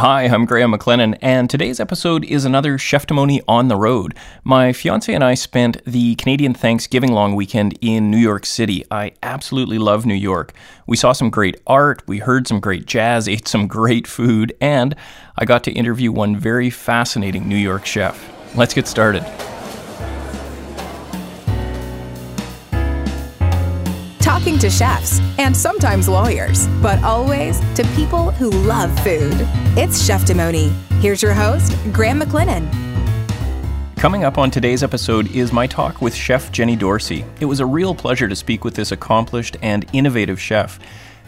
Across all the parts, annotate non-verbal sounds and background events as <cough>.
Hi, I'm Graham McLennan, and today's episode is another Cheftimony on the road. My fiance and I spent the Canadian Thanksgiving long weekend in New York City. I absolutely love New York. We saw some great art, we heard some great jazz, <laughs> ate some great food, and I got to interview one very fascinating New York chef. Let's get started. Talking to chefs and sometimes lawyers, but always to people who love food. It's Cheftimony. Here's your host, Graham McLennan. Coming up on today's episode is my talk with Chef Jenny Dorsey. It was a real pleasure to speak with this accomplished and innovative chef.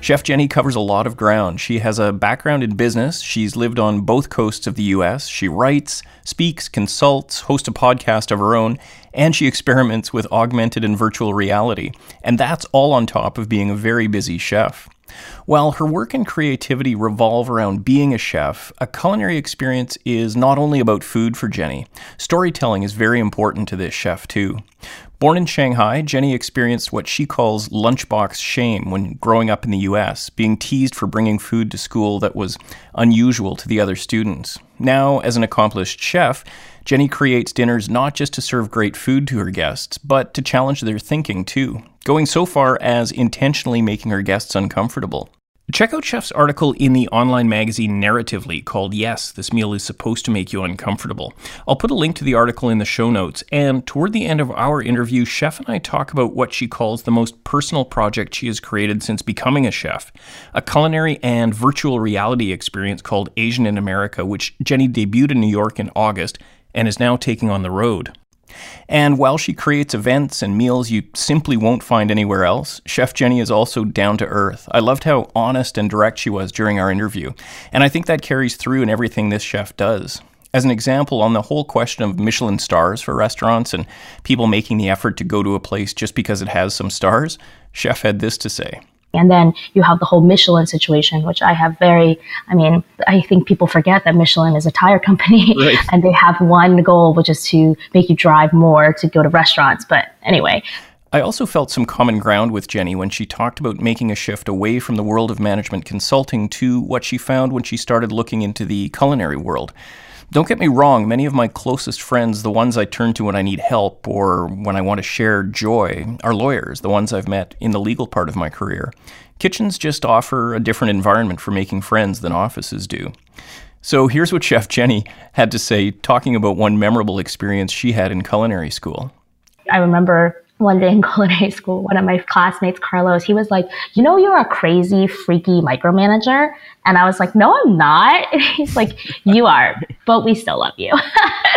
Chef Jenny covers a lot of ground. She has a background in business. She's lived on both coasts of the US. She writes, speaks, consults, hosts a podcast of her own, and she experiments with augmented and virtual reality. And that's all on top of being a very busy chef. While her work and creativity revolve around being a chef, a culinary experience is not only about food for Jenny. Storytelling is very important to this chef, too. Born in Shanghai, Jenny experienced what she calls lunchbox shame when growing up in the US, being teased for bringing food to school that was unusual to the other students. Now, as an accomplished chef, Jenny creates dinners not just to serve great food to her guests, but to challenge their thinking too, going so far as intentionally making her guests uncomfortable. Check out Chef's article in the online magazine Narratively called Yes, This Meal is Supposed to Make You Uncomfortable. I'll put a link to the article in the show notes, and toward the end of our interview, Chef and I talk about what she calls the most personal project she has created since becoming a chef a culinary and virtual reality experience called Asian in America, which Jenny debuted in New York in August and is now taking on the road. And while she creates events and meals you simply won't find anywhere else, Chef Jenny is also down to earth. I loved how honest and direct she was during our interview, and I think that carries through in everything this chef does. As an example, on the whole question of Michelin stars for restaurants and people making the effort to go to a place just because it has some stars, Chef had this to say. And then you have the whole Michelin situation, which I have very, I mean, I think people forget that Michelin is a tire company <laughs> right. and they have one goal, which is to make you drive more to go to restaurants. But anyway. I also felt some common ground with Jenny when she talked about making a shift away from the world of management consulting to what she found when she started looking into the culinary world. Don't get me wrong, many of my closest friends, the ones I turn to when I need help or when I want to share joy, are lawyers, the ones I've met in the legal part of my career. Kitchens just offer a different environment for making friends than offices do. So here's what Chef Jenny had to say, talking about one memorable experience she had in culinary school. I remember one day in <laughs> culinary school, one of my classmates, Carlos, he was like, You know, you're a crazy, freaky micromanager. And I was like, No, I'm not. <laughs> And he's like, You are, but we still love you.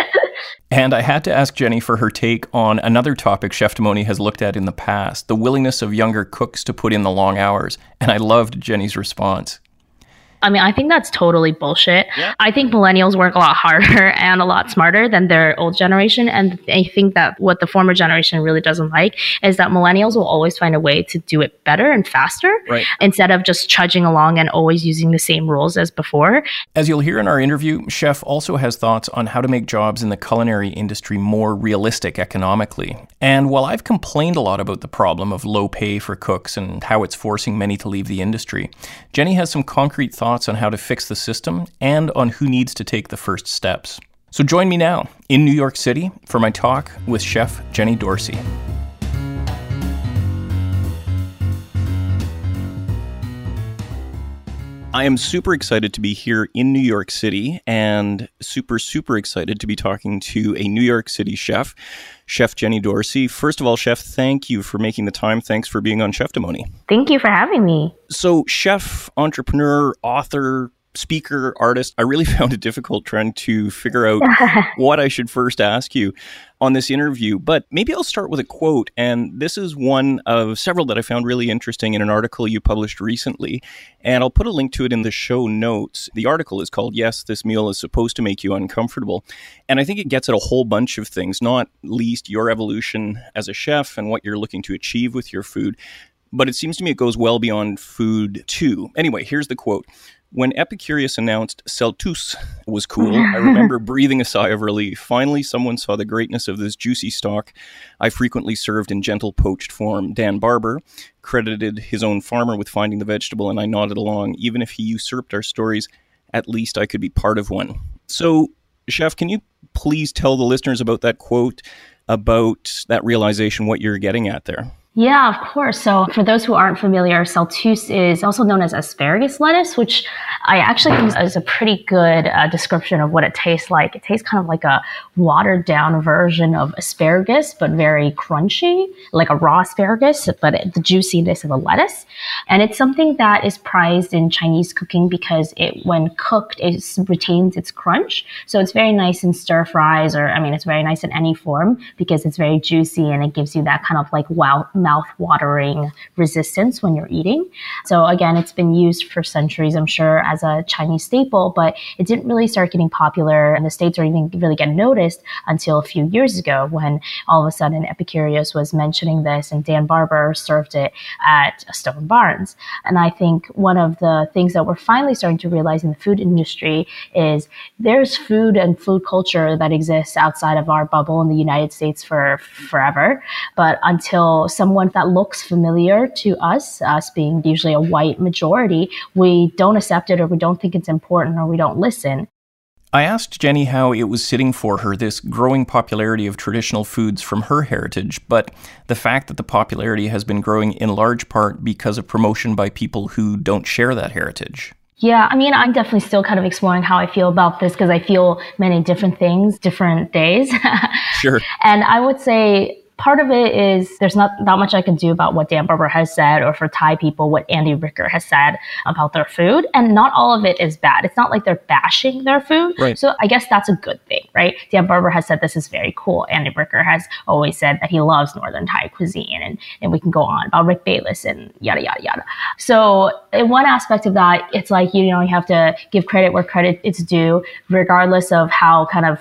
<laughs> and I had to ask Jenny for her take on another topic Chef Cheftimony has looked at in the past the willingness of younger cooks to put in the long hours. And I loved Jenny's response. I mean, I think that's totally bullshit. Yeah. I think millennials work a lot harder <laughs> and a lot smarter than their old generation. And I think that what the former generation really doesn't like is that millennials will always find a way to do it better and faster right. instead of just trudging along and always using the same rules as before. As you'll hear in our interview, Chef also has thoughts on how to make jobs in the culinary industry more realistic economically. And while I've complained a lot about the problem of low pay for cooks and how it's forcing many to leave the industry, Jenny has some concrete thoughts thoughts on how to fix the system and on who needs to take the first steps. So join me now in New York City for my talk with Chef Jenny Dorsey. I am super excited to be here in New York City and super, super excited to be talking to a New York City chef, Chef Jenny Dorsey. First of all, Chef, thank you for making the time. Thanks for being on Cheftimony. Thank you for having me. So, chef, entrepreneur, author, speaker, artist, I really <laughs> found it difficult trying to figure out <laughs> what I should first ask you on this interview. But maybe I'll start with a quote. And this is one of several that I found really interesting in an article you published recently. And I'll put a link to it in the show notes. The article is called Yes, This Meal is Supposed to Make You Uncomfortable. And I think it gets at a whole bunch of things, not least your evolution as a chef and what you're looking to achieve with your food but it seems to me it goes well beyond food too. Anyway, here's the quote when Epicurious announced Celtuce was cool, <laughs> I remember breathing a sigh of relief. Finally, someone saw the greatness of this juicy stalk I frequently served in gentle poached form. Dan Barber credited his own farmer with finding the vegetable, and I nodded along, even if he usurped our stories at least I could be part of one. So, Chef, can you please tell the listeners about that quote, about that realization, what you're getting at there? Yeah, of course. So, for those who aren't familiar, celtuce is also known as asparagus lettuce, which I actually think is a pretty good uh, description of what it tastes like. It tastes kind of like a watered down version of asparagus, but very crunchy, like a raw asparagus, but it, the juiciness of a lettuce. And it's something that is prized in Chinese cooking because it, when cooked, it retains its crunch. So, it's very nice in stir fries, or I mean, it's very nice in any form because it's very juicy and it gives you that kind of like wow mouth-watering resistance when you're eating. So again, it's been used for centuries, I'm sure, as a Chinese staple, but it didn't really start getting popular in the States or even really get noticed until a few years ago when all of a sudden Epicurious was mentioning this and Dan Barber served it at Stone Barns. And I think one of the things that we're finally starting to realize in the food industry is there's food and food culture that exists outside of our bubble in the United States for forever. But until someone someone that looks familiar to us, us being usually a white majority, we don't accept it or we don't think it's important or we don't listen. I asked Jenny how it was sitting for her, this growing popularity of traditional foods from her heritage, but the fact that the popularity has been growing in large part because of promotion by people who don't share that heritage. Yeah, I mean, I'm definitely still kind of exploring how I feel about this because I feel many different things, different days. <laughs> sure. And I would say part of it is there's not that much I can do about what Dan Barber has said, or for Thai people, what Andy Ricker has said about their food. And not all of it is bad. It's not like they're bashing their food. Right. So I guess that's a good thing, right? Dan Barber has said this is very cool. Andy Ricker has always said that he loves Northern Thai cuisine, and, and we can go on about Rick Bayless and yada, yada, yada. So in one aspect of that, it's like, you know, you have to give credit where credit is due, regardless of how kind of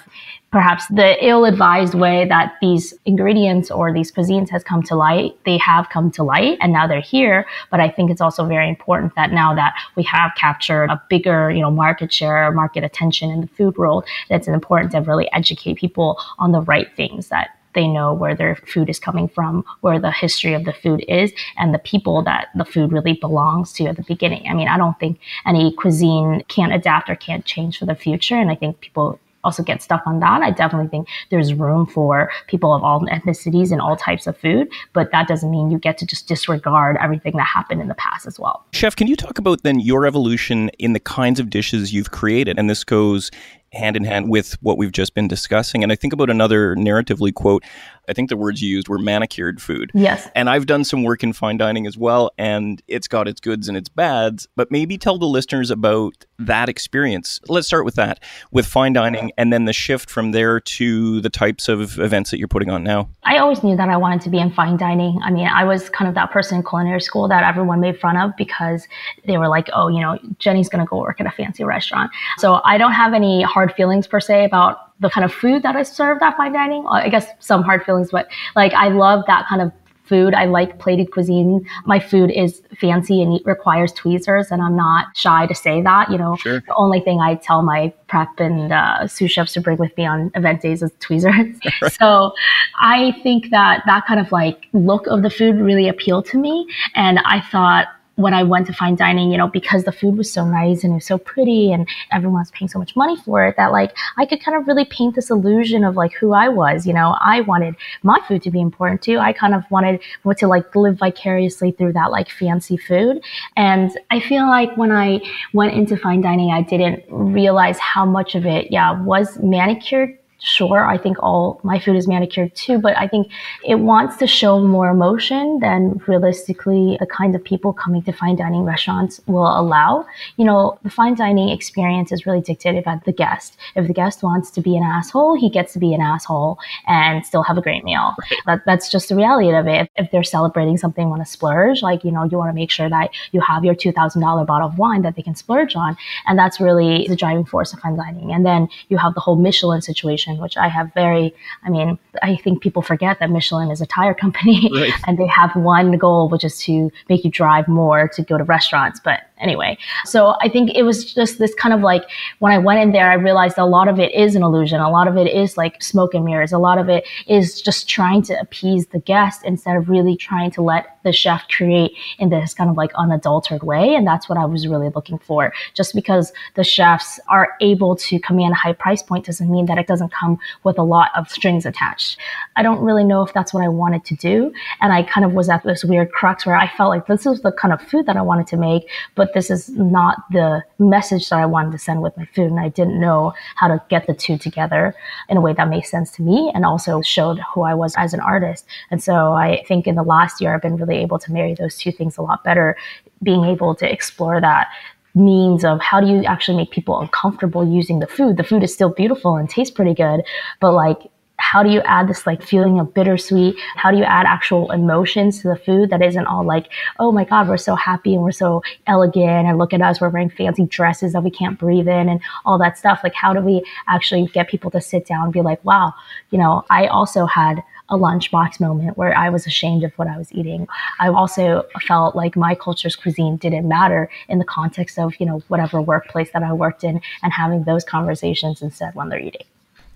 perhaps the ill-advised way that these ingredients or these cuisines has come to light they have come to light and now they're here but i think it's also very important that now that we have captured a bigger you know market share market attention in the food world that's important to really educate people on the right things that they know where their food is coming from, where the history of the food is, and the people that the food really belongs to at the beginning. I mean, I don't think any cuisine can't adapt or can't change for the future. And I think people also get stuck on that. I definitely think there's room for people of all ethnicities and all types of food, but that doesn't mean you get to just disregard everything that happened in the past as well. Chef, can you talk about then your evolution in the kinds of dishes you've created? And this goes hand in hand with what we've just been discussing. And I think about another narratively quote. I think the words you used were manicured food. Yes. And I've done some work in fine dining as well, and it's got its goods and its bads. But maybe tell the listeners about that experience. Let's start with that, with fine dining, and then the shift from there to the types of events that you're putting on now. I always knew that I wanted to be in fine dining. I mean, I was kind of that person in culinary school that everyone made fun of because they were like, oh, you know, Jenny's going to go work at a fancy restaurant. So I don't have any hard feelings per se about the kind of food that is served at fine dining. I guess some hard feelings, but like I love that kind of food. I like plated cuisine. My food is fancy and it requires tweezers, and I'm not shy to say that. You know, sure. the only thing I tell my prep and uh, sous chefs to bring with me on event days is tweezers. <laughs> so I think that that kind of like look of the food really appealed to me, and I thought when I went to fine dining, you know, because the food was so nice and it was so pretty and everyone was paying so much money for it that like I could kind of really paint this illusion of like who I was. You know, I wanted my food to be important too. I kind of wanted to like live vicariously through that like fancy food. And I feel like when I went into fine dining, I didn't realize how much of it, yeah, was manicured sure i think all my food is manicured too but i think it wants to show more emotion than realistically the kind of people coming to fine dining restaurants will allow. You know the fine dining experience is really dictated by the guest. If the guest wants to be an asshole he gets to be an asshole and still have a great meal. Right. that, that's just the reality of it. If, if they're celebrating something want to splurge like you know you want to make sure that you have your $2000 bottle of wine that they can splurge on and that's really the driving force of fine dining. And then you have the whole michelin situation which I have very, I mean, I think people forget that Michelin is a tire company right. <laughs> and they have one goal, which is to make you drive more to go to restaurants. But anyway. So I think it was just this kind of like when I went in there, I realized a lot of it is an illusion. A lot of it is like smoke and mirrors. A lot of it is just trying to appease the guest instead of really trying to let the chef create in this kind of like unadulterated way. And that's what I was really looking for. Just because the chefs are able to command a high price point doesn't mean that it doesn't come with a lot of strings attached. I don't really know if that's what I wanted to do. And I kind of was at this weird crux where I felt like this is the kind of food that I wanted to make, but this is not the message that I wanted to send with my food. And I didn't know how to get the two together in a way that made sense to me and also showed who I was as an artist. And so I think in the last year, I've been really able to marry those two things a lot better, being able to explore that means of how do you actually make people uncomfortable using the food. The food is still beautiful and tastes pretty good, but like how do you add this like feeling of bittersweet? How do you add actual emotions to the food that isn't all like, oh my God, we're so happy and we're so elegant and look at us, we're wearing fancy dresses that we can't breathe in and all that stuff. Like, how do we actually get people to sit down and be like, wow, you know, I also had a lunchbox moment where I was ashamed of what I was eating. I also felt like my culture's cuisine didn't matter in the context of, you know, whatever workplace that I worked in and having those conversations instead when they're eating.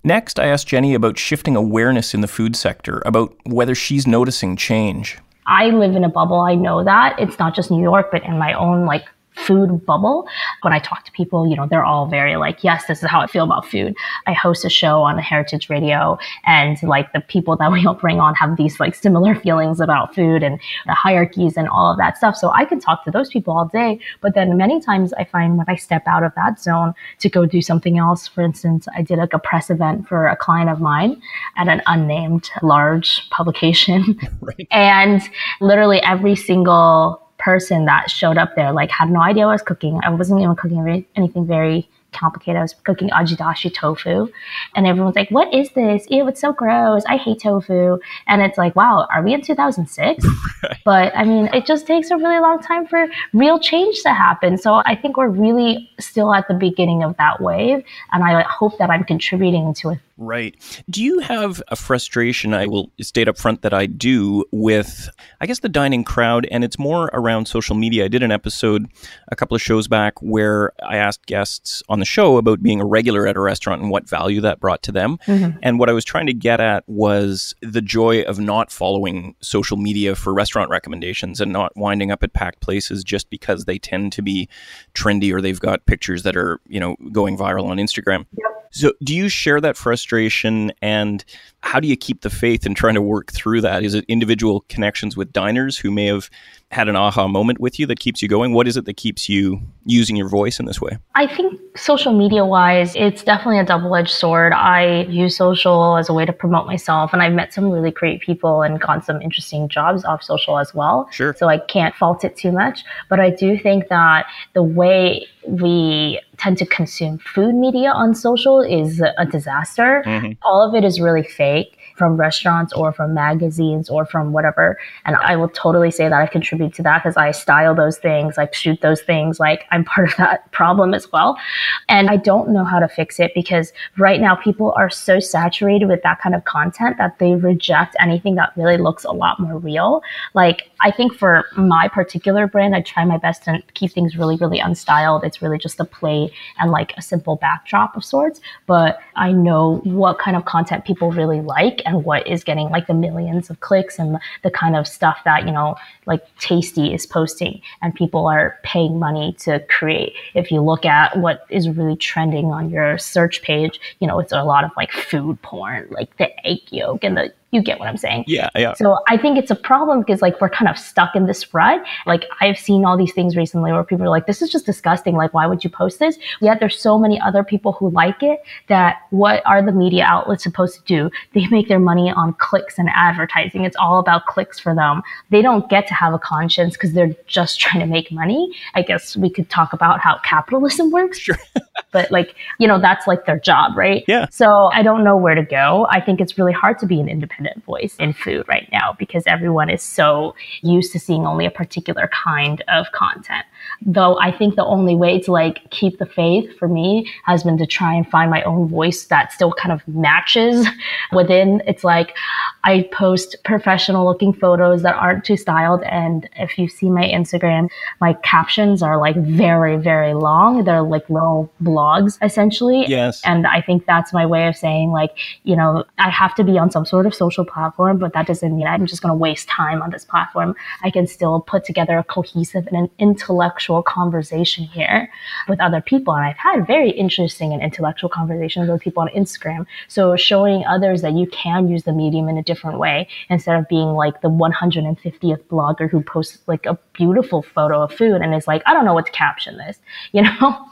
Next, I asked Jenny about shifting awareness in the food sector, about whether she's noticing change. I live in a bubble. I know that. It's not just New York, but in my own like food bubble. When I talk to people, you know, they're all very like, yes, this is how I feel about food. I host a show on Heritage Radio and like the people that <laughs> we all bring on have these like similar feelings about food and the hierarchies and all of that stuff. So I can talk to those people all day. But then many times I find when I step out of that zone to go do something else, for instance, I did like a press event for a client of mine at an unnamed large publication. <laughs> right. And literally every single person that showed up there like had no idea what I was cooking. I wasn't even cooking anything very complicated. I was cooking agedashi tofu, and everyone's like, "What is this? Ew, it's so gross. I hate tofu." And it's like, wow, are we in 2006? <laughs> But I mean, it just takes a really long time for real change to happen. So I think we're really still at the beginning of that wave, and I hope that I'm contributing to it Right. Do you have a frustration? I will state up front that I do with, I guess, the dining crowd, and it's more around social media. I did an episode a couple of shows back where I asked guests on the show about being a regular at a restaurant and what value that brought to them. Mm-hmm. And what I was trying to get at was the joy of not following social media for restaurant recommendations and not winding up at packed places just because they tend to be trendy or they've got pictures that are, you know, going viral on Instagram. Yep. So, do you share that frustration and how do you keep the faith in trying to work through that? Is it individual connections with diners who may have had an aha moment with you that keeps you going? What is it that keeps you using your voice in this way? I think social media wise, it's definitely a double edged sword. I use social as a way to promote myself, and I've met some really great people and gotten some interesting jobs off social as well. Sure. So I can't fault it too much. But I do think that the way we tend to consume food media on social is a disaster. Mm-hmm. All of it is really fake from restaurants or from magazines or from whatever. And I will totally say that I contribute to that because I style those things, I shoot those things. Like I'm part of that <laughs> problem as well. And I don't know how to fix it because right now people are so saturated with that kind of content that they reject anything that really looks a lot more real. Like I think for my particular brand, I try my best to keep things really, really unstyled. It's really just a play and like a simple backdrop of sorts. But I know what kind of content people really like and what is getting like the millions of clicks and the kind of stuff that, you know, like Tasty is posting and people are paying money to create. If you look at what is really trending on your search page, you know, it's a lot of like food porn, like the egg yolk and the you get what I'm saying? Yeah, yeah. So I think it's a problem because like we're kind of stuck in this rut. Like I've seen all these things recently where people are like, this is just disgusting. Like, why would you post this? Yet there's so many other people who like it that what are the media outlets supposed to do? They make their money on clicks and advertising. It's all about clicks for them. They don't get to have a conscience because they're just trying to make money. I guess we could talk about how capitalism <laughs> works. Sure. but like, you know, that's like their job, right? Yeah. So I don't know where to go. I think it's really hard to be an independent independent voice in food right now because everyone is so used to seeing only a particular kind of content. Though I think the only way to like keep the faith for me has been to try and find my own voice that still kind of matches <laughs> within. It's like I post professional looking photos that aren't too styled. And if you see my Instagram, my captions are like very, very long. They're like little blogs essentially. Yes. And I think that's my way of saying like, you know, I have to be on some sort of social platform, but that doesn't mean I'm just going to waste time on this platform. I can still put together a cohesive and an intellectual conversation here with other people. And I've had very interesting and intellectual conversations with people on Instagram. So showing others that you can use the medium in a different way instead of being like the 150th blogger who posts like a beautiful photo of food and is like, I don't know what to caption this, <laughs> you know?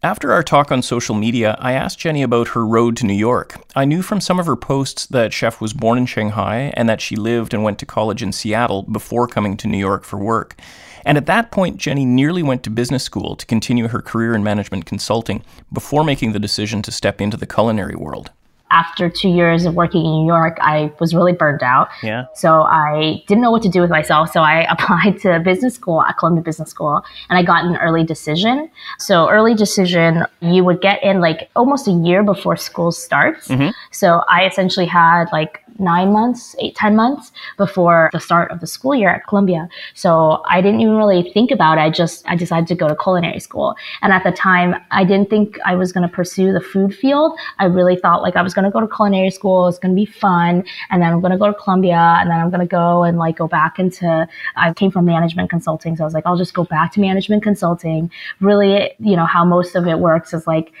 After our talk on social media, I asked Jenny about her road to New York. I knew from some of her posts that Chef was born in Shanghai and that she lived and went to college in Seattle before coming to New York for work. And at that point, Jenny nearly went to business school to continue her career in management consulting before making the decision to step into the culinary world after two years of working in New York, I was really burned out. Yeah. So I didn't know what to do with myself. So I <laughs> applied to business school at Columbia Business School and I got an early decision. So early decision, you would get in like almost a year before school starts. Mm-hmm. So I essentially had like nine months, eight, ten months before the start of the school year at Columbia. So I didn't even really think about it. I just, I decided to go to culinary school. And at the time, I didn't think I was going to pursue the food field. I really thought like I was going to go to culinary school. It's going to be fun. And then I'm going to go to Columbia and then I'm going to go and like go back into, I came from management consulting. So I was like, I'll just go back to management consulting. Really, you know, how most of it works is like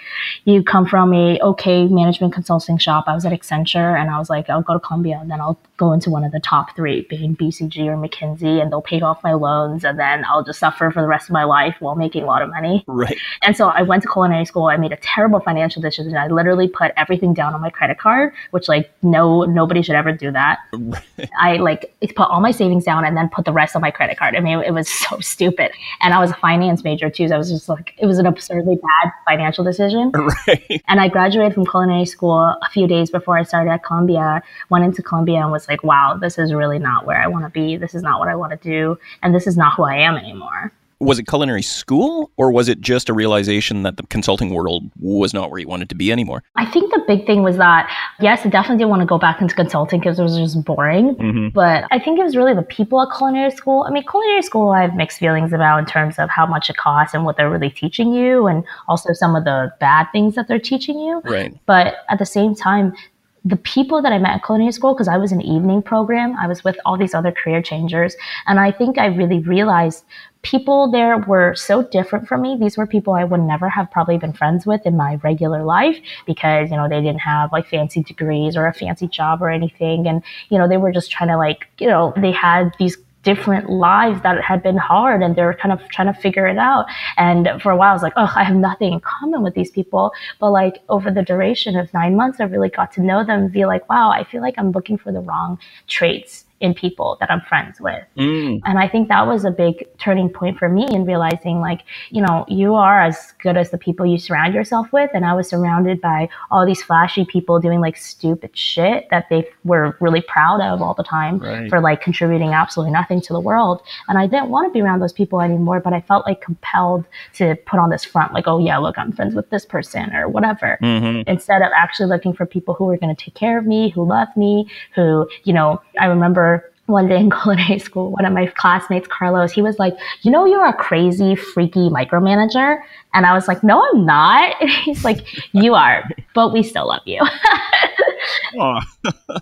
you come from a okay management consulting shop. I was at Accenture and I was like, I'll go to Columbia and then I'll go into one of the top three, being BCG or McKinsey, and they'll pay off my loans and then I'll just suffer for the rest of my life while making a lot of money. Right. And so I went to culinary school. I made a terrible financial decision. I literally put everything down on my credit card, which like no nobody should ever do that. I like put all my savings down and then put the rest on my credit card. I mean, it was so stupid. And I was a finance major too. So I was just like, it was an absurdly bad financial decision. Right. And I graduated from culinary school a few days before I started at Columbia. Went into Columbia and was like, wow, this is really not where I want to be. This is not what I want to do. And this is not who I am anymore. Was it culinary school or was it just a realization that the consulting world was not where you wanted to be anymore? I think the big thing was that, yes, I definitely didn't want to go back into consulting because it was just boring. Mm-hmm. But I think it was really the people at culinary school. I mean, culinary school, I have mixed feelings about in terms of how much it costs and what they're really teaching you, and also some of the bad things that they're teaching you. Right. But at the same time, the people that I met at culinary school, because I was an evening program, I was with all these other career changers. And I think I really realized people there were so different from me. These were people I would never have probably been friends with in my regular life because, you know, they didn't have like fancy degrees or a fancy job or anything. And, you know, they were just trying to like, you know, they had these different lives that had been hard and they're kind of trying to figure it out. And for a while, I was like, oh, I have nothing in common with these people. But like over the duration of nine months, I really got to know them and be like, wow, I feel like I'm looking for the wrong traits in people that I'm friends with. Mm. And I think that was a big turning point for me in realizing like, you know, you are as good as the people you surround yourself with. And I was surrounded by all these flashy people doing like stupid shit that they were really proud of all the time right. for like contributing absolutely nothing to the world. And I didn't want to be around those people anymore, but I felt like compelled to put on this front, like, oh yeah, look, I'm friends with this person or whatever. Mm-hmm. Instead of actually looking for people who were going to take care of me, who love me, who, you know, I remember one day in <laughs> culinary school, one of my classmates, Carlos, he was like, You know, you're a crazy, freaky micromanager. And I was like, No, I'm not. And <laughs> he's like, You are, but we still love you. <laughs>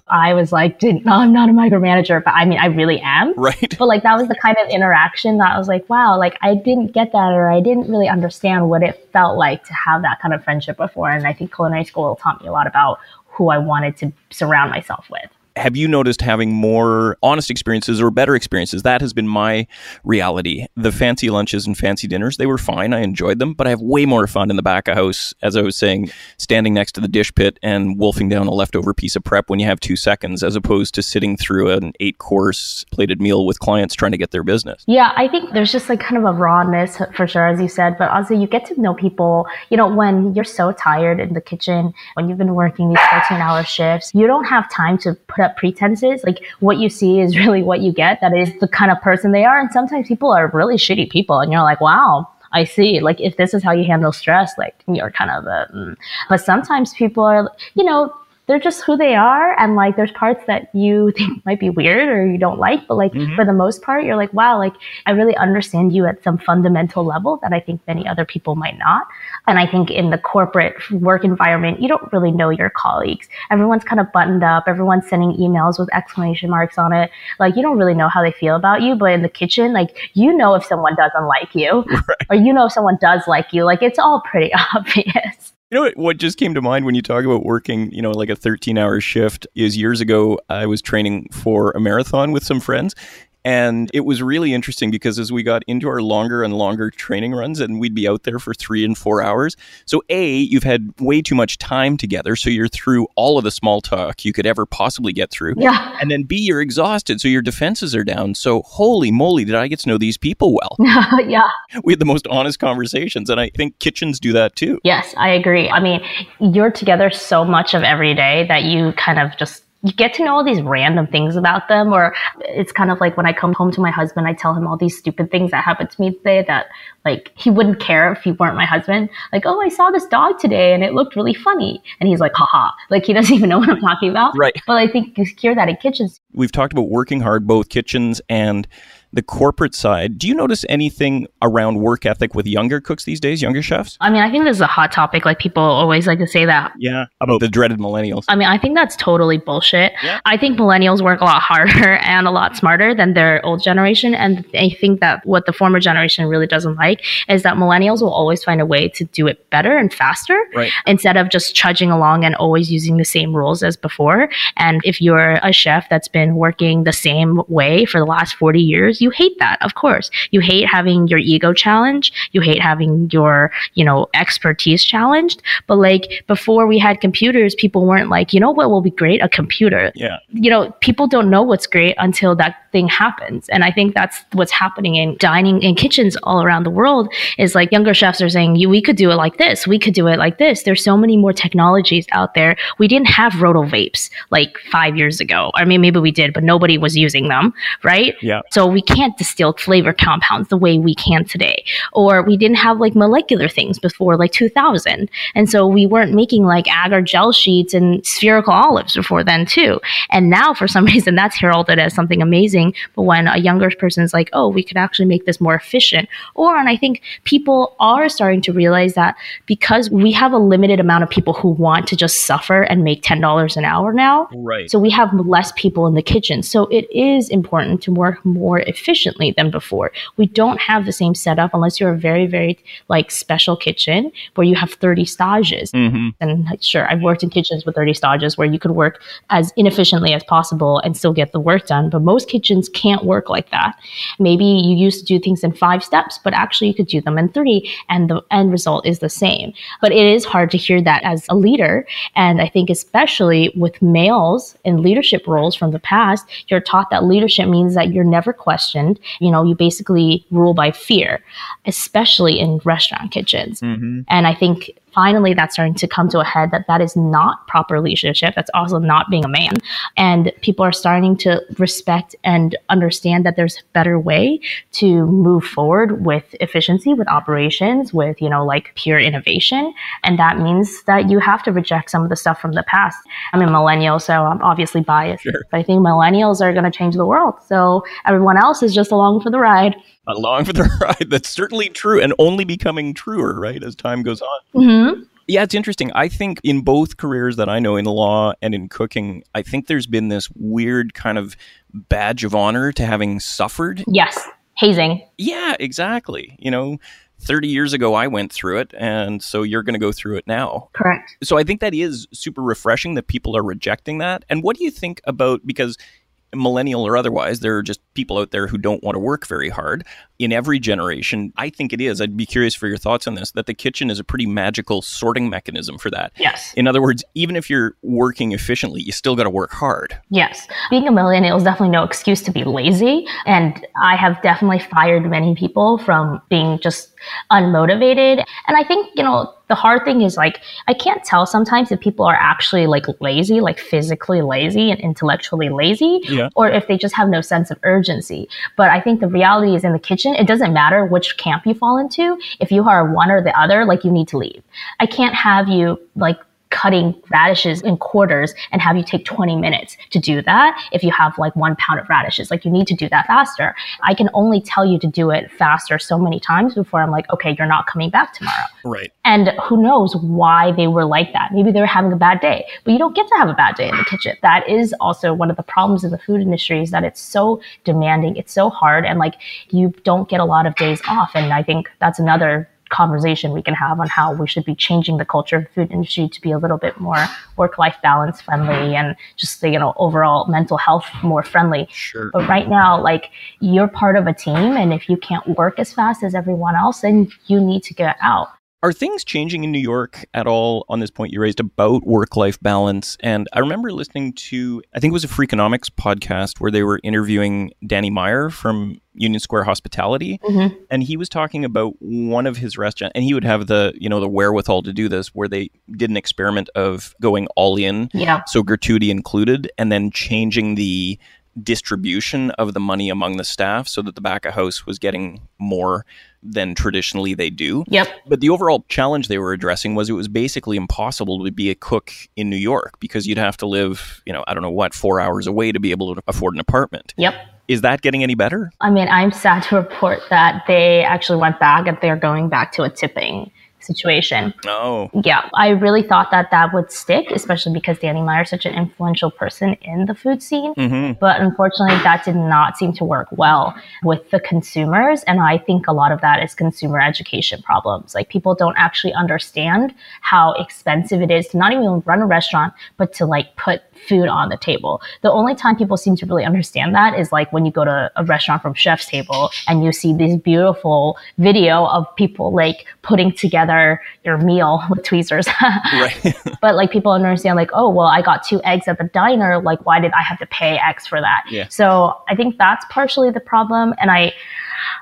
I was like, No, I'm not a micromanager, but I mean, I really am. Right. But like, that was the kind of interaction that I was like, Wow, like, I didn't get that, or I didn't really understand what it felt like to have that kind of friendship before. And I think culinary school taught me a lot about who I wanted to surround myself with have you noticed having more honest experiences or better experiences? That has been my reality. The fancy lunches and fancy dinners, they were fine. I enjoyed them, but I have way more fun in the back of house, as I was saying, standing next to the dish pit and wolfing down a leftover piece of prep when you have two seconds, as opposed to sitting through an eight course plated meal with clients trying to get their business. Yeah, I think there's just like kind of a rawness for sure, as you said, but also you get to know people, you know, when you're so tired in the kitchen, when you've been working these 14 hour shifts, you don't have time to put pretenses. Like what you see is <laughs> really what you get. That is the kind of person they are. And sometimes people are really shitty people, and you're like, wow, I see. Like, if this is how you handle stress, like, you're kind of a. Mm. But sometimes people are, you know, they're just who they are and like there's parts that you <laughs> think might be weird or you don't like but like mm-hmm. for the most part you're like wow like i really understand you at some fundamental level that i think many other people might not. And i think in the corporate work environment you don't really know your colleagues. Everyone's kind of buttoned up. Everyone's sending emails with exclamation marks on it. Like you don't really know how they feel about you but in the kitchen like you know if someone doesn't like you <laughs> right. or you know if someone does like you. Like it's all pretty <laughs> obvious you know what just came to mind when you talk about working, you know, like a 13 hour shift is years ago I was training for a marathon with some friends and it was really interesting because as we got into our longer and longer training runs, and we'd be out there for three and four hours. So, A, you've had way too much time together. So, you're through all of the small talk you could ever possibly get through. Yeah. And then B, you're exhausted. So, your defenses are down. So, holy moly, did I get to know these people well? <laughs> yeah. We had the most honest conversations. And I think kitchens do that too. Yes, I agree. I mean, you're together so much of every day that you kind of just you get to know all these random things about them or it's kind of like when i come home to my husband i tell him all these stupid things that happened to me today that like he wouldn't care if he weren't my husband. Like oh i saw this dog today and it looked really funny. And he's like haha. Like he <laughs> doesn't even know what i'm talking about. Right. But i think you hear that in kitchens. We've talked about working hard both kitchens and the corporate side, do you notice anything around work ethic with younger cooks these days, younger chefs? I mean, I think this is a hot topic. Like people always like to say that. Yeah, about the dreaded millennials. I mean, I think that's totally bullshit. Yeah. I think millennials work a lot harder <laughs> and a lot smarter than their old generation. And I think that what the former generation really doesn't like is that millennials will always find a way to do it better and faster right. instead of just trudging along and always using the same rules as before. And if you're a chef that's been working the same way for the last 40 years, you hate that, of course. You hate having your ego challenged. You hate having your, you know, expertise challenged. But like before we had computers, people weren't like, you know what will be great? A computer. Yeah. You know, people don't know what's great until that thing happens. And I think that's what's happening in dining in kitchens all around the world is like younger chefs are saying, we could do it like this. We could do it like this. There's so many more technologies out there. We didn't have roto vapes like five years ago. I mean, maybe we did, but nobody was using them. Right. Yeah. So we can't distill flavor compounds the way we can today. Or we didn't have like molecular things before like 2000. And so we weren't making like agar gel sheets and spherical olives before then too. And now for some <laughs> reason that's heralded as something amazing. But when a younger person is like, oh, we could actually make this more efficient. Or, and I think people are starting to realize that because we have a limited amount of people who want to just suffer and make $10 an hour now. Right. So we have less people in the kitchen. So it is important to work more efficiently than before. We don't have the same setup unless you're a very, very like special kitchen where you have 30 stages. Mm-hmm. And sure, I've worked in kitchens with 30 stages where you could work as inefficiently as possible and still get the work done. But most kitchens can't work like that. Maybe you used to do things in five steps, but actually you could do them in three and the end result is the same. But it is hard to hear that as a leader. And I think especially with males in leadership roles from the past, you're taught that leadership means that you're never questioned. You know, you basically rule by fear, especially in restaurant kitchens. Mm-hmm. And I think finally that's starting to come to a head that that is not proper leadership. That's also not being a man. And people are starting to respect and understand that there's a better way to move forward with efficiency, with operations, with, you know, like pure innovation. And that means that you have to reject some of the stuff from the past. I'm a millennial, so I'm obviously biased. Sure. But I think millennials are going to change the world. So everyone else is just along for the ride along for the <laughs> ride. That's certainly true and only becoming truer, right, as time goes on. Mm-hmm. Yeah, it's interesting. I think in both careers that I know in law and in cooking, I think there's been this weird kind of badge of honor to having suffered. Yes, hazing. Yeah, exactly. You know, 30 years ago I went through it and so you're going to go through it now. Correct. So I think that is super refreshing that people are rejecting that. And what do you think about because millennial or otherwise, there are just people out there who don't want to work very hard. In every generation. I think it is. I'd be curious for your thoughts on this that the kitchen is a pretty magical sorting mechanism for that. Yes. In other words, even if you're working efficiently, you still got to work hard. Yes. Being a millennial is definitely no excuse to be lazy. And I have definitely fired many people from being just unmotivated. And I think, you know, the hard thing is like I can't tell sometimes if people are actually like lazy, like physically lazy and intellectually lazy, yeah. or if they just have no sense of urgency. But I think the reality is in the kitchen, it doesn't matter which camp you fall into. If you are one or the other, like you need to leave. I can't have you like cutting radishes in quarters and have you take 20 minutes to do that if you have like one pound of radishes. Like you need to do that faster. I can only tell you to do it faster so many times before I'm like, okay, you're not coming back tomorrow. Right. And who knows why they were like that. Maybe they were having a bad day, but you don't get to have a bad day in the kitchen. That is also one of the problems in the food industry is that it's so demanding. It's so hard. And like you don't get a lot of days off. And I think that's another conversation we can have on how we should be changing the culture of the food industry to be a little bit more work-life balance friendly and just you know overall mental health more friendly. Sure. But right now, like you're part of a team, and if you can't work as fast as everyone else, then you need to get out. Are things changing in New York at all on this point you raised about work life balance? And I remember listening to, I think it was a Freakonomics podcast where they were interviewing Danny Meyer from Union Square Hospitality, mm-hmm. and he was talking about one of his restaurants, and he would have the you know the wherewithal to do this, where they did an experiment of going all in, yeah, so gratuity included, and then changing the distribution of the money among the staff so that the back of house was getting more than traditionally they do. Yep. But the overall challenge they were addressing was it was basically impossible to be a cook in New York because you'd have to live, you know, I don't know what, four hours away to be able to afford an apartment. Yep. Is that getting any better? I mean, I'm sad to report that they actually went back and they're going back to a tipping situation. Oh. Yeah, I really thought that that would stick, especially because Danny Meyer is such an influential person in the food scene. Mm-hmm. But unfortunately, that did not seem to work well with the consumers. And I think a lot of that is consumer education problems. Like people don't actually understand how expensive it is to not even run a restaurant, but to like put food on the table. The only time people seem to really understand that is like when you go to a restaurant from chef's table and you see this beautiful video of people like putting together your meal <laughs> with tweezers. <laughs> <laughs> but like people understand like, oh, well, I got two eggs at the diner. Like, why did I have to pay X for that? Yeah. So I think that's partially the problem. And I,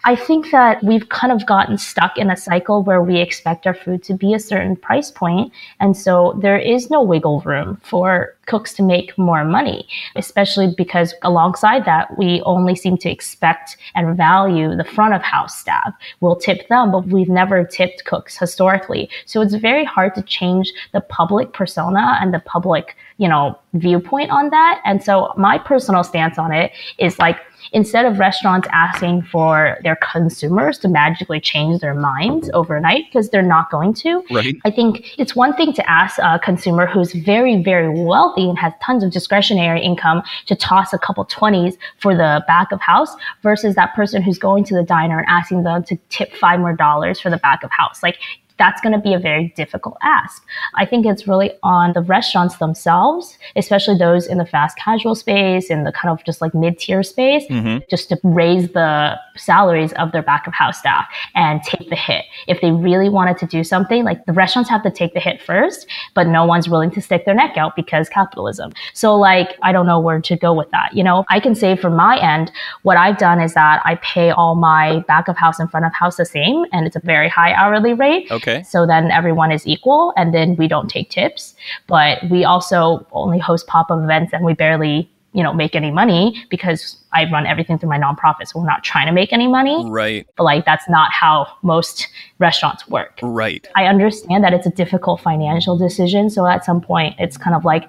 I think that we've kind of gotten stuck in a cycle where we expect our food to be a certain price point, And so there is no wiggle room for cooks to make more money, especially because alongside that, we only seem to expect and value the front of house staff. We'll tip them, but we've never tipped cooks historically. So it's very hard to change the public persona and the public, you know, viewpoint on that. And so my personal stance on it is like, instead of restaurants asking for their consumers to magically change their minds overnight because they're not going to. Right. I think it's one thing to ask a consumer who's very, very wealthy and has tons of discretionary income to toss a couple 20s for the back of house versus that person who's going to the diner and asking them to tip five more dollars for the back of house. Like that's going to be a very difficult ask. I think it's really on the restaurants themselves, especially those in the fast casual space, and the kind of just like mid tier space, mm-hmm. just to raise the salaries of their back of house staff and take the hit. If they really wanted to do something, like the restaurants have to take the hit first, but no one's willing to stick their neck out because capitalism. So like, I don't know where to go with that. You know, I can say from my end, what I've done is that I pay all my back of house and front of house the same, and it's a very high hourly rate. Okay. Okay. So then everyone is equal and then we don't take tips. But we also only host pop up events and we barely, you know, make any money because I run everything through my nonprofit. So we're not trying to make any money. Right. But like that's not how most restaurants work. Right. I understand that it's a difficult financial decision. So at some point it's kind of like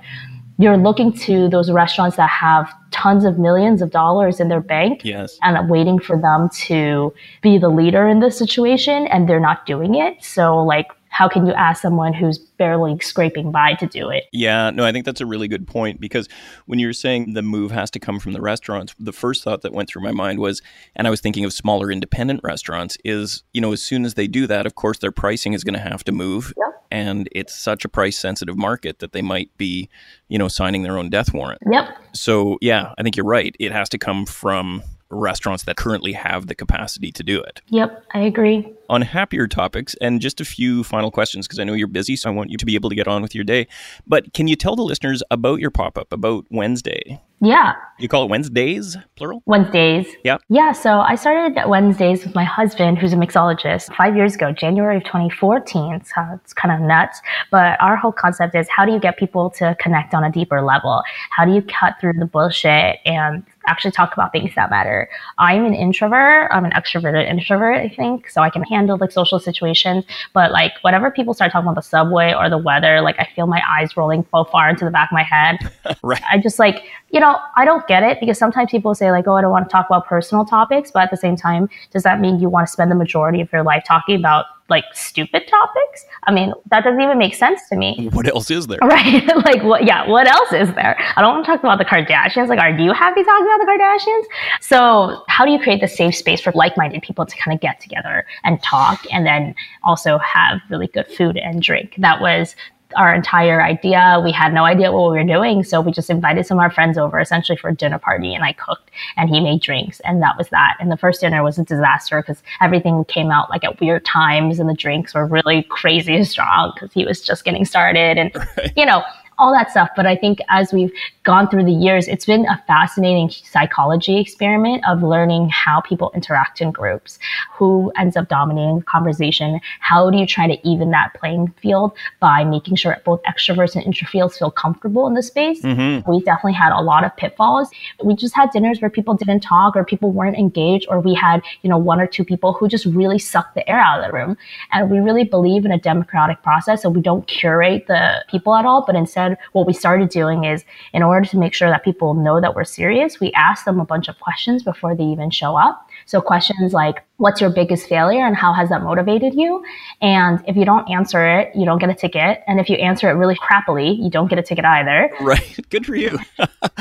you're looking to those restaurants that have tons of millions of dollars in their bank yes. and waiting for them to be the leader in this situation and they're not doing it. So like how can you ask someone who's barely scraping by to do it? Yeah, no, I think that's a really good point because when you're saying the move has to come from the restaurants, the first thought that went through my mind was, and I was thinking of smaller independent restaurants, is, you know, as soon as they do that, of course, their pricing is going to have to move. Yep. And it's such a price sensitive market that they might be, you know, signing their own death warrant. Yep. So, yeah, I think you're right. It has to come from restaurants that currently have the capacity to do it. Yep, I agree. On happier topics, and just a few final questions because I know you're busy, so I want you to be able to get on with your day. But can you tell the listeners about your pop up, about Wednesday? Yeah. You call it Wednesdays, plural? Wednesdays. Yeah. Yeah. So I started Wednesdays with my husband, who's a mixologist, five years ago, January of 2014. So it's kind of nuts. But our whole concept is how do you get people to connect on a deeper level? How do you cut through the bullshit and actually talk about things that matter. I'm an introvert. I'm an extroverted introvert, I think. So I can handle like social situations. But like whenever people start talking about the subway or the weather, like I feel my eyes rolling so far into the back of my head. <laughs> right. I just like, you know, I don't get it because sometimes people say like, oh, I don't want to talk about personal topics. But at the same time, does that mean you want to spend the majority of your life talking about like stupid topics. I mean, that doesn't even make sense to me. What else is there? Right. <laughs> like what yeah, what else is there? I don't want to talk about the Kardashians. Like, are you happy talking about the Kardashians? So how do you create the safe space for like-minded people to kind of get together and talk and then also have really good food and drink? That was our entire idea. We had no idea what we were doing. So we just invited some of our friends over essentially for a dinner party and I cooked and he made drinks and that was that. And the first dinner was a disaster because everything came out like at weird times and the drinks were really crazy strong because he was just getting started and <laughs> right. you know, all that stuff. But I think as we've gone through the years, it's been a fascinating psychology experiment of learning how people interact in groups, who ends up dominating the conversation, how do you try to even that playing field by making sure both extroverts and introverts feel comfortable in the space. Mm-hmm. We definitely had a lot of pitfalls. We just had dinners where people didn't talk or people weren't engaged, or we had, you know, one or two people who just really sucked the air out of the room. And we really believe in a democratic process, so we don't curate the people at all, but instead what we started doing is in order to make sure that people know that we're serious, we ask them a bunch of questions before they even show up. So questions like, what's your biggest failure and how has that motivated you? And if you don't answer it, you don't get a ticket. And if you answer it really crappily, you don't get a ticket either. Right. <laughs> Good for you. <laughs>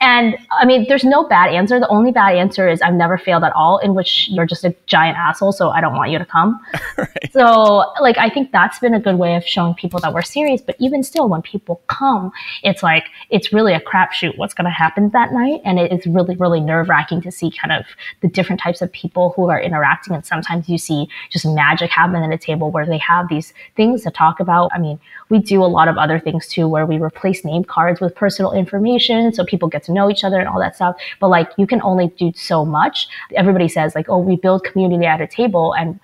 and I mean, there's no bad answer. The only bad answer is I've never failed at all, in which you're just a giant asshole. So I don't want you to come. <laughs> right. So like, I think that's been a good way of showing people that we're serious. But even still, when people come, it's like, it's really a crapshoot what's going to happen that night. And it is really, really nerve wracking to see kind of the different types of people people who are interacting. And sometimes you see just magic happen at a table where they have these things to talk about. I mean, we do a lot of other things too, where we replace name cards with personal information so people get to know each other and all that stuff. But like, you can only do so much. Everybody says like, oh, we build community at a table. And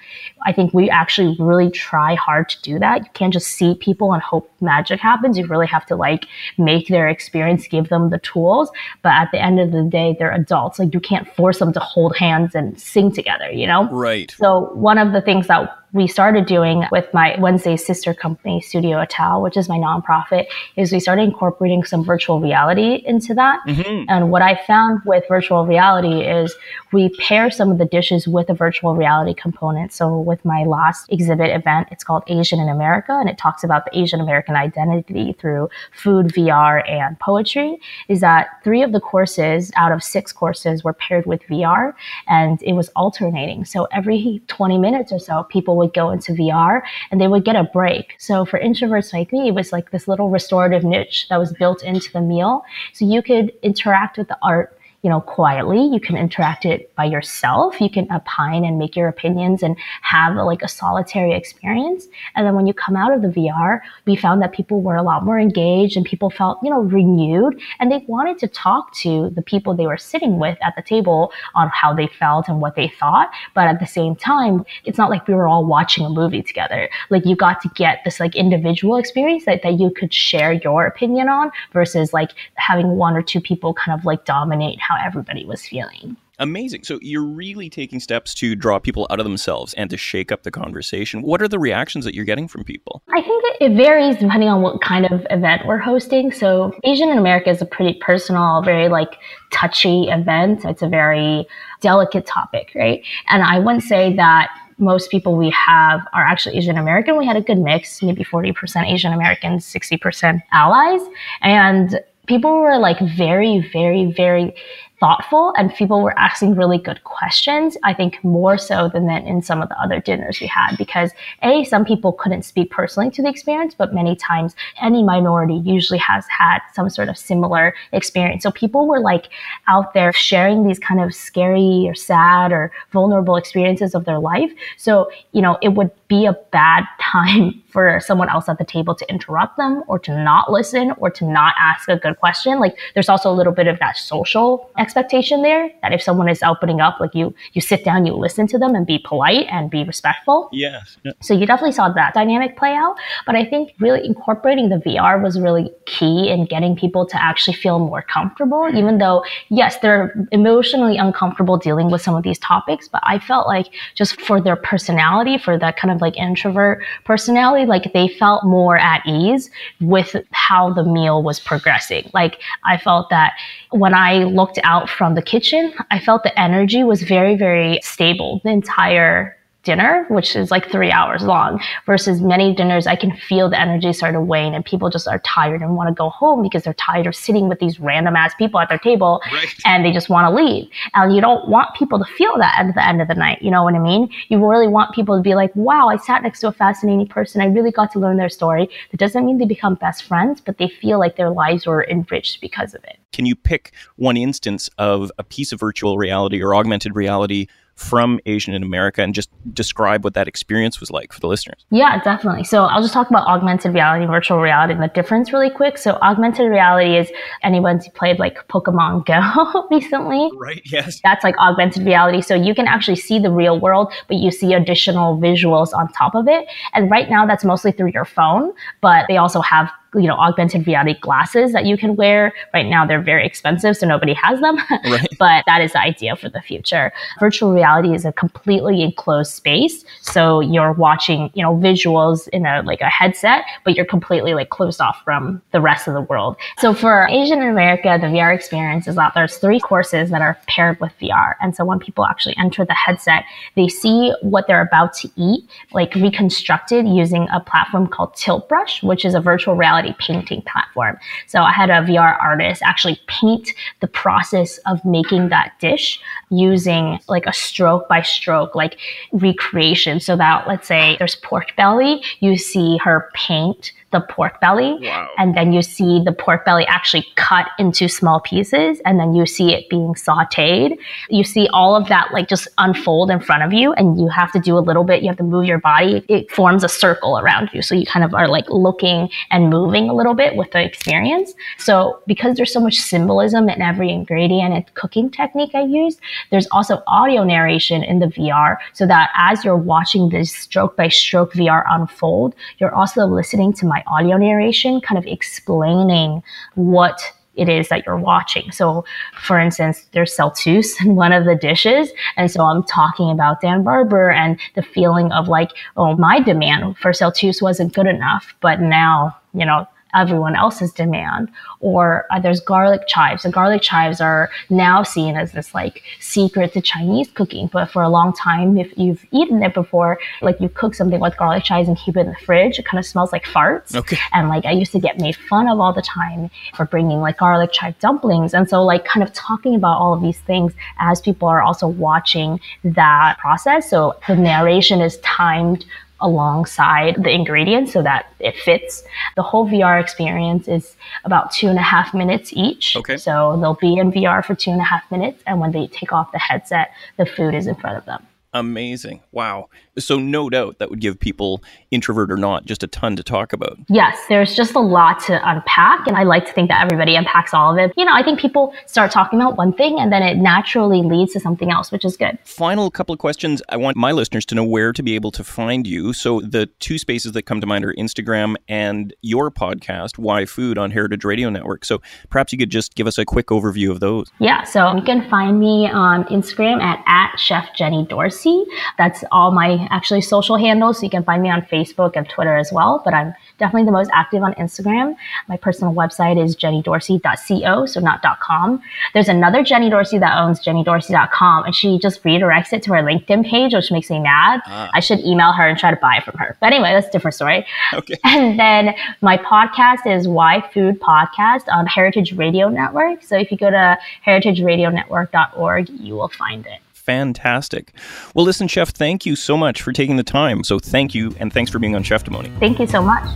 I think we actually really try hard to do that. You can't just see people and hope magic happens. You really have to like make their experience, give them the tools. But at the end of the day, they're adults. Like you can't force them to hold hands and sing together, you know? Right. So one of the things that we started doing with my Wednesday sister company, Studio ATAO, which is my nonprofit, is we started incorporating some virtual reality into that. Mm-hmm. And what I found with virtual reality is we pair some of the dishes with a virtual reality component. So with my last exhibit event, it's called Asian in America, and it talks about the Asian American identity through food, VR, and poetry. Is that three of the courses out of six courses were paired with VR, and it was alternating. So every 20 minutes or so, people would would go into VR and they would get a break. So for introverts like me, it was like this little restorative niche that was built into the meal. So you could interact with the art you know, quietly. You can interact it by yourself. You can opine and make your opinions and have like a solitary experience. And then when you come out of the VR, we found that people were a lot more engaged and people felt, you know, renewed and they wanted to talk to the people they were sitting with at the table on how they felt and what they thought. But at the same time, it's not like we were all watching a movie together. Like you got to get this like individual experience that, that you could share your opinion on versus like having one or two people kind of like dominate how how everybody was feeling. Amazing. So you're really taking steps to draw people out of themselves and to shake up the conversation. What are the reactions that you're getting from people? I think it, it varies depending on what kind of event we're hosting. So Asian in America is a pretty personal, very like touchy event. It's a very delicate topic, right? And I wouldn't say that most people we have are actually Asian American. We had a good mix, maybe 40% Asian Americans, 60% allies. And people were like very, very, very thoughtful and people were asking really good questions. I think more so than in some of the other dinners we had because A, some people couldn't speak personally to the experience, but many times any minority usually has had some sort of similar experience. So people were like out there sharing these kind of scary or sad or vulnerable experiences of their life. So, you know, it would be a bad time <laughs> for someone else at the table to interrupt them or to not listen or to not ask a good question. Like there's also a little bit of that social expectation there that if someone is opening up, like you, you sit down, you listen to them and be polite and be respectful. Yes. So you definitely saw that dynamic play out. But I think really incorporating the VR was really key in getting people to actually feel more comfortable, even though, yes, they're emotionally uncomfortable dealing with some of these topics. But I felt like just for their personality, for that kind of like introvert personality, like they felt more at ease with how the meal was progressing. Like I felt that when I looked out from the kitchen, I felt the energy was very, very stable the entire dinner, which is like three hours long, versus many dinners, I can feel the energy start to wane and people just are tired and want to go home because they're tired of sitting with these random ass people at their table right. and they just want to leave. And you don't want people to feel that at the end of the night. You know what I mean? You really want people to be like, wow, I sat next to a fascinating person. I really got to learn their story. That doesn't mean they become best friends, but they feel like their lives were enriched because of it. Can you pick one instance of a piece of virtual reality or augmented reality from Asian in America and just describe what that experience was like for the listeners. Yeah, definitely. So I'll just talk about augmented reality and virtual reality and the difference really quick. So augmented reality is anyone's played like Pokemon Go <laughs> recently. Right, yes. That's like augmented reality. So you can actually see the real world, but you see additional visuals on top of it. And right now that's mostly through your phone, but they also have you know, augmented reality glasses that you can wear. Right now, they're very expensive, so nobody has them. <laughs> Right. but that is the idea for the future. Virtual reality is a completely enclosed space, so you're watching, you know, visuals in a like a headset, but you're completely like closed off from the rest of the world. So for Asian America, the VR experience is that there's three courses that are paired with VR, and so when people actually enter the headset, they see what they're about to eat, like reconstructed using a platform called Tilt Brush, which is a virtual reality painting platform. So I had a VR artist actually paint the process of making that dish using like a stroke by stroke, like recreation. So that let's say there's pork belly, you see her paint the pork belly. Wow. And then you see the pork belly actually cut into small pieces and then you see it being sauteed. You see all of that like just unfold in front of you and you have to do a little bit. You have to move your body. It forms a circle around you. So you kind of are like looking and moving a little bit with the experience. So because there's so much symbolism in every ingredient and cooking technique I use, there's also audio narration in the VR so that as you're watching this stroke by stroke VR unfold, you're also listening to my audio narration, kind of explaining what it is that you're watching. So, for instance, there's celtuce in one of the dishes. And so I'm talking about Dan Barber and the feeling of like, oh, my demand for celtuce wasn't good enough. But now, you know, everyone else's demand. Or uh, there's garlic chives. The garlic chives are now seen as this like secret to Chinese cooking. But for a long time, if you've eaten it before, like you cook something with garlic chives and keep it in the fridge, it kind of smells like farts. Okay. And like I used to get made fun of all the time for bringing like garlic chive dumplings. And so like kind of talking about all of these things as people are also watching that process. So the narration is timed alongside the ingredients so that it fits. The whole VR experience is about two and a half minutes each. Okay. So they'll be in VR for two and a half minutes, and when they take off the headset, the food is in front of them. Amazing. Wow. So, no doubt that would give people, introvert or not, just a ton to talk about. Yes, there's just a lot to unpack. And I like to think that everybody unpacks all of it. You know, I think people start talking about one thing and then it naturally leads to something else, which is good. Final couple of questions. I want my listeners to know where to be able to find you. So, the two spaces that come to mind are Instagram and your podcast, Why Food, on Heritage Radio Network. So, perhaps you could just give us a quick overview of those. Yeah. So, you can find me on Instagram at, at Chef Jenny Dorsey. Dorsey. That's all my actually social handles. So you can find me on Facebook and Twitter as well. But I'm definitely the most active on Instagram. My personal website is jennydorsey.co, so not .com. There's another Jenny Dorsey that owns jennydorsey.com, and she just redirects it to her LinkedIn page, which makes me mad. Ah. I should email her and try to buy it from her. But anyway, that's a different story. Okay. <laughs> And then my podcast is Why Food Podcast on Heritage Radio Network. So if you go to heritageradionetwork.org, you will find it fantastic. Well, listen, Chef, thank you so much for taking the time. So, thank you, and thanks for being on Cheftimony. Thank you so much.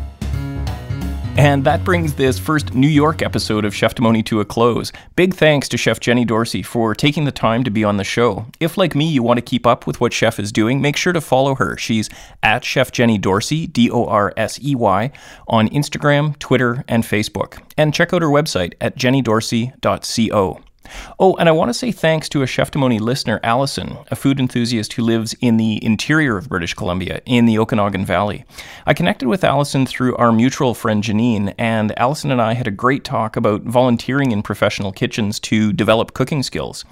And that brings this first New York episode of Cheftimony to a close. Big thanks to Chef Jenny Dorsey for taking the time to be on the show. If, like me, you want to keep up with what Chef is doing, make sure to follow her. She's at Chef Jenny Dorsey, D O R S E Y, on Instagram, Twitter, and Facebook. And check out her website at jennydorsey.co. Oh, and I want to say thanks to a Cheftimony listener, Allison, a food enthusiast who lives in the interior of British Columbia, in the Okanagan Valley. I connected with Allison through our mutual friend Janine, and Allison and I had a great talk about volunteering in professional kitchens to develop cooking skills.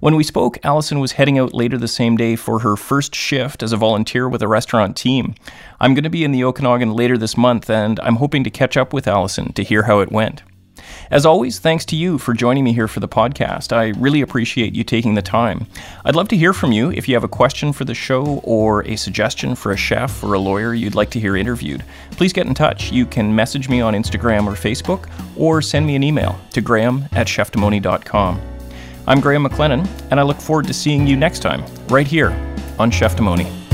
When we spoke, Allison was heading out later the same day for her first shift as a volunteer with a restaurant team. I'm going to be in the Okanagan later this month, and I'm hoping to catch up with Allison to hear how it went. As always, thanks to you for joining me here for the podcast. I really appreciate you taking the time. I'd love to hear from you if you have a question for the show or a suggestion for a chef or a lawyer you'd like to hear interviewed. Please get in touch. You can message me on Instagram or Facebook or send me an email to graham at cheftimony.com. I'm Graham McLennan, and I look forward to seeing you next time, right here on Cheftimony.